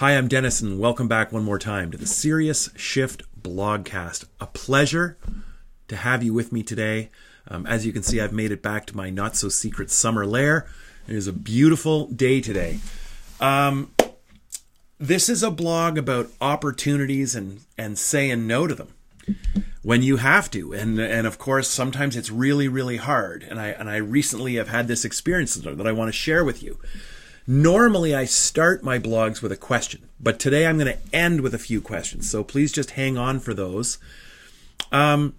Hi, I'm Dennis, and welcome back one more time to the Serious Shift blogcast. A pleasure to have you with me today. Um, as you can see, I've made it back to my not so secret summer lair. It is a beautiful day today. Um, this is a blog about opportunities and, and saying no to them when you have to and and of course sometimes it's really really hard and i and i recently have had this experience that i want to share with you normally i start my blogs with a question but today i'm going to end with a few questions so please just hang on for those. Um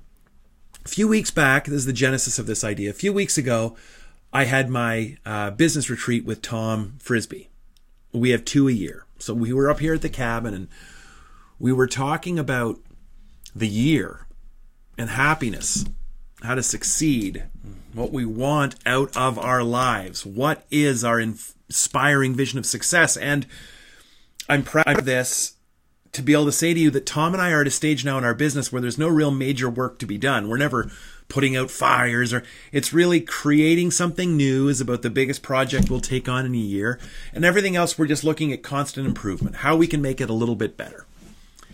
a few weeks back this is the genesis of this idea. A few weeks ago i had my uh, business retreat with tom frisbee. We have two a year. So we were up here at the cabin and we were talking about the year and happiness, how to succeed, what we want out of our lives, what is our inspiring vision of success. And I'm proud of this to be able to say to you that Tom and I are at a stage now in our business where there's no real major work to be done. We're never putting out fires or it's really creating something new is about the biggest project we'll take on in a year and everything else we're just looking at constant improvement how we can make it a little bit better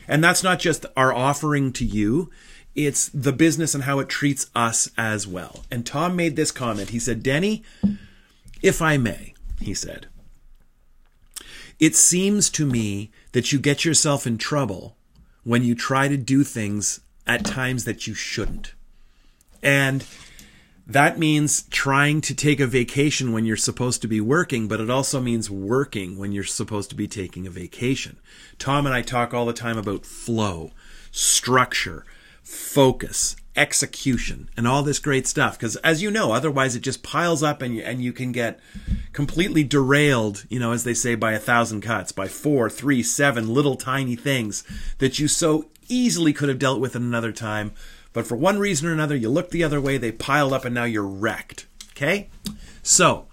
and that's not just our offering to you, it's the business and how it treats us as well. And Tom made this comment. He said, Denny, if I may, he said, it seems to me that you get yourself in trouble when you try to do things at times that you shouldn't. And that means trying to take a vacation when you're supposed to be working, but it also means working when you're supposed to be taking a vacation. Tom and I talk all the time about flow, structure, focus, execution, and all this great stuff. Because as you know, otherwise it just piles up and you, and you can get completely derailed, you know, as they say, by a thousand cuts, by four, three, seven little tiny things that you so easily could have dealt with in another time but for one reason or another, you look the other way, they piled up, and now you're wrecked. Okay? So,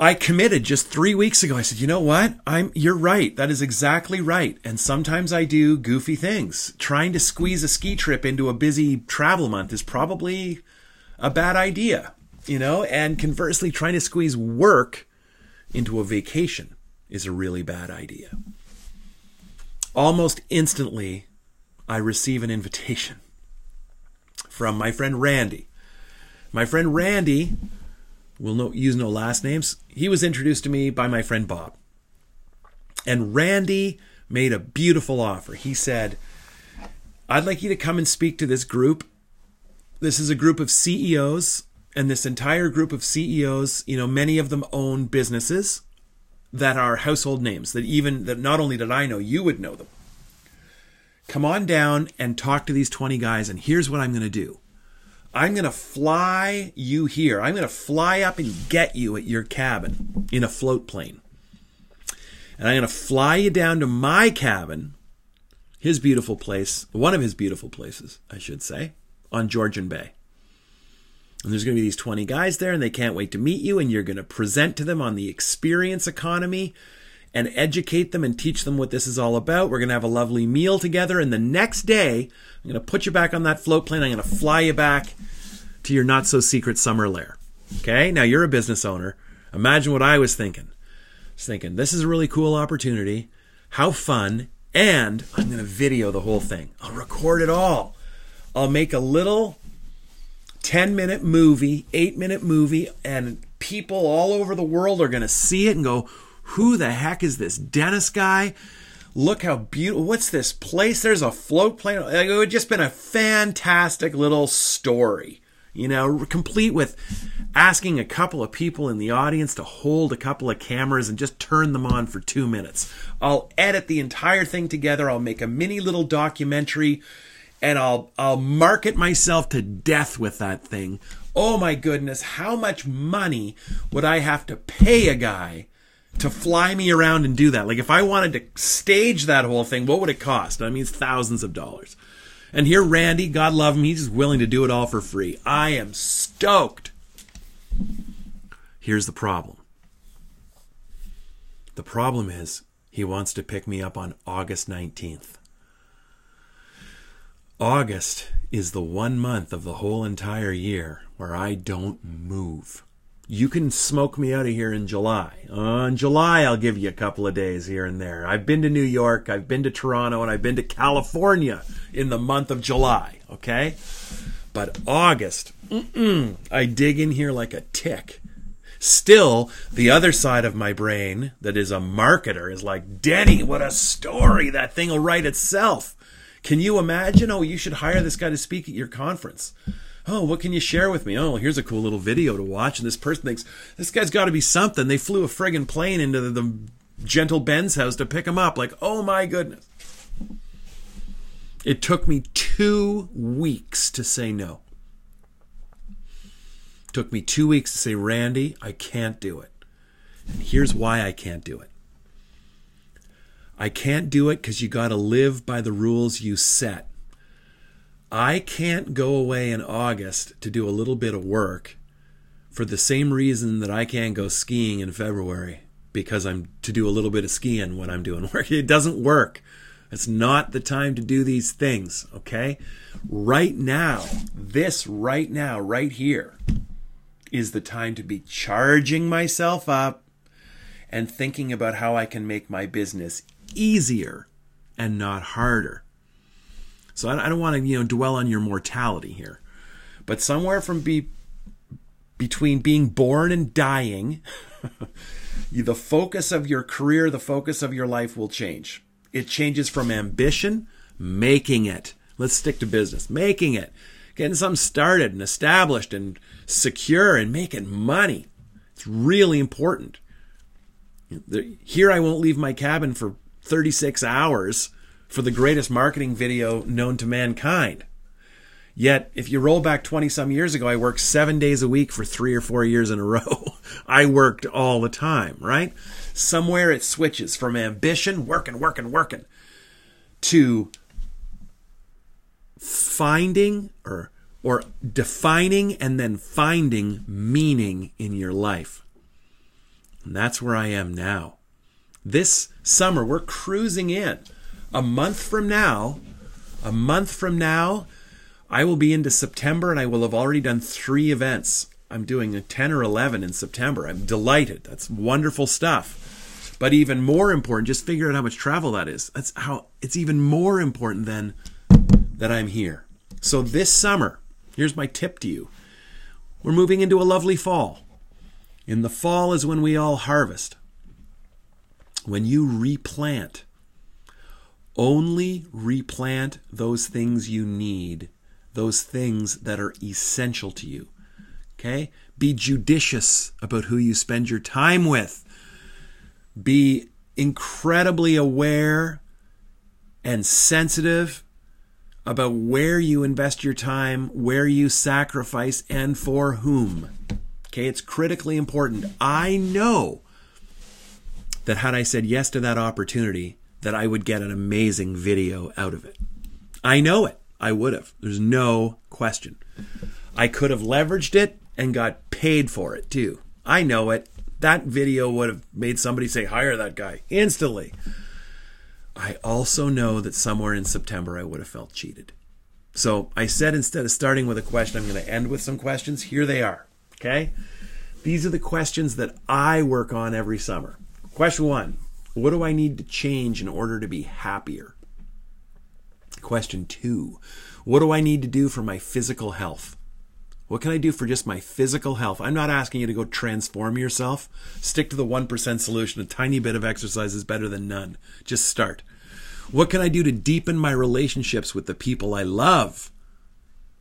I committed just three weeks ago. I said, you know what? I'm you're right. That is exactly right. And sometimes I do goofy things. Trying to squeeze a ski trip into a busy travel month is probably a bad idea. You know, and conversely, trying to squeeze work into a vacation is a really bad idea. Almost instantly, I receive an invitation from my friend Randy. My friend Randy will no, use no last names. He was introduced to me by my friend Bob. And Randy made a beautiful offer. He said, I'd like you to come and speak to this group. This is a group of CEOs, and this entire group of CEOs, you know, many of them own businesses that are household names that even that not only did I know, you would know them come on down and talk to these 20 guys. And here's what I'm going to do I'm going to fly you here. I'm going to fly up and get you at your cabin in a float plane. And I'm going to fly you down to my cabin, his beautiful place, one of his beautiful places, I should say, on Georgian Bay. And there's going to be these 20 guys there, and they can't wait to meet you. And you're going to present to them on the experience economy and educate them and teach them what this is all about. We're going to have a lovely meal together. And the next day, I'm going to put you back on that float plane. I'm going to fly you back to your not so secret summer lair. Okay. Now you're a business owner. Imagine what I was thinking. I was thinking, this is a really cool opportunity. How fun. And I'm going to video the whole thing. I'll record it all. I'll make a little 10 minute movie, 8 minute movie, and people all over the world are going to see it and go, who the heck is this Dennis guy? Look how beautiful. What's this place? There's a float plane. It would just been a fantastic little story, you know, complete with asking a couple of people in the audience to hold a couple of cameras and just turn them on for two minutes. I'll edit the entire thing together. I'll make a mini little documentary and I'll I'll market myself to death with that thing. Oh my goodness, how much money would I have to pay a guy to fly me around and do that. Like if I wanted to stage that whole thing, what would it cost? I mean, it's thousands of dollars. And here, Randy, God love him, he's willing to do it all for free. I am stoked. Here's the problem. The problem is he wants to pick me up on August 19th. August is the one month of the whole entire year where I don't move. You can smoke me out of here in July. Uh, in July, I'll give you a couple of days here and there. I've been to New York, I've been to Toronto, and I've been to California in the month of July, okay? But August, I dig in here like a tick. Still, the other side of my brain that is a marketer is like, Denny, what a story. That thing will write itself. Can you imagine? Oh, you should hire this guy to speak at your conference. Oh, what can you share with me? Oh, here's a cool little video to watch. And this person thinks, this guy's got to be something. They flew a friggin' plane into the, the gentle Ben's house to pick him up. Like, oh my goodness. It took me two weeks to say no. Took me two weeks to say, Randy, I can't do it. And here's why I can't do it. I can't do it because you got to live by the rules you set. I can't go away in August to do a little bit of work for the same reason that I can't go skiing in February because I'm to do a little bit of skiing when I'm doing work. It doesn't work. It's not the time to do these things, okay? Right now, this right now, right here, is the time to be charging myself up and thinking about how I can make my business easier and not harder. So I don't want to, you know, dwell on your mortality here. But somewhere from be between being born and dying, the focus of your career, the focus of your life will change. It changes from ambition, making it. Let's stick to business. Making it. Getting something started and established and secure and making money. It's really important. Here I won't leave my cabin for 36 hours for the greatest marketing video known to mankind. Yet, if you roll back 20 some years ago, I worked seven days a week for three or four years in a row. I worked all the time, right? Somewhere it switches from ambition, working, working, working, to finding or or defining and then finding meaning in your life. And that's where I am now. This summer, we're cruising in. A month from now, a month from now, I will be into September and I will have already done three events. I'm doing a 10 or 11 in September. I'm delighted. That's wonderful stuff. But even more important, just figure out how much travel that is. That's how it's even more important than that I'm here. So this summer, Here's my tip to you we're moving into a lovely fall. In the fall is when we all harvest. When you replant, only replant those things you need, those things that are essential to you. Okay? Be judicious about who you spend your time with. Be incredibly aware and sensitive about where you invest your time, where you sacrifice, and for whom. Okay, it's critically important. I know that had I said yes to that opportunity, that I would get an amazing video out of it. I know it. I would have. There's no question. I could have leveraged it and got paid for it too. I know it. That video would have made somebody say, hire that guy instantly. I also know that somewhere in September I would have felt cheated. So I said instead of starting with a question, I'm going to end with some questions. Here they are. Okay? These are the questions that I work on every summer. Question one What do I need to change in order to be happier? Question two What do I need to do for my physical health? What can I do for just my physical health? I'm not asking you to go transform yourself. Stick to the 1% solution. A tiny bit of exercise is better than none. Just start. What can I do to deepen my relationships with the people I love?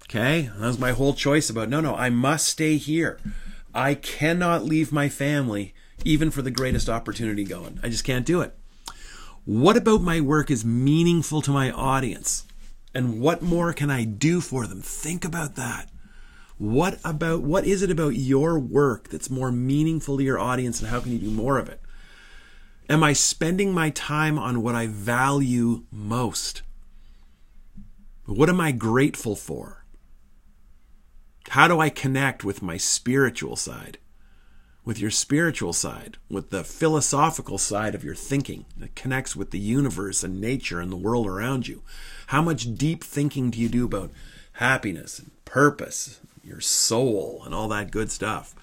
Okay, that was my whole choice about no, no, I must stay here. I cannot leave my family even for the greatest opportunity going. I just can't do it. What about my work is meaningful to my audience? And what more can I do for them? Think about that. What about what is it about your work that's more meaningful to your audience and how can you do more of it? Am I spending my time on what I value most? What am I grateful for? How do I connect with my spiritual side? With your spiritual side, with the philosophical side of your thinking that connects with the universe and nature and the world around you. How much deep thinking do you do about happiness and purpose your soul and all that good stuff.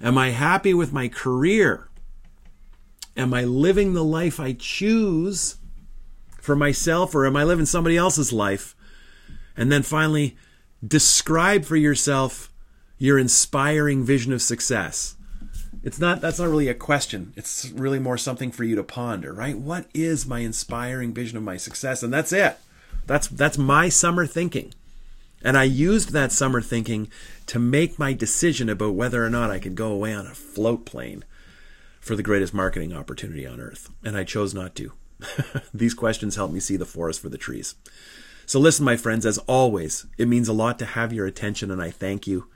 Am I happy with my career? Am I living the life I choose for myself or am I living somebody else's life? And then finally, describe for yourself your inspiring vision of success. It's not that's not really a question. It's really more something for you to ponder, right? What is my inspiring vision of my success? And that's it. That's that's my summer thinking. And I used that summer thinking to make my decision about whether or not I could go away on a float plane for the greatest marketing opportunity on earth. And I chose not to. These questions help me see the forest for the trees. So listen, my friends, as always, it means a lot to have your attention, and I thank you.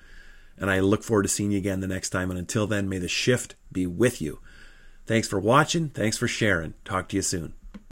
And I look forward to seeing you again the next time. And until then, may the shift be with you. Thanks for watching. Thanks for sharing. Talk to you soon.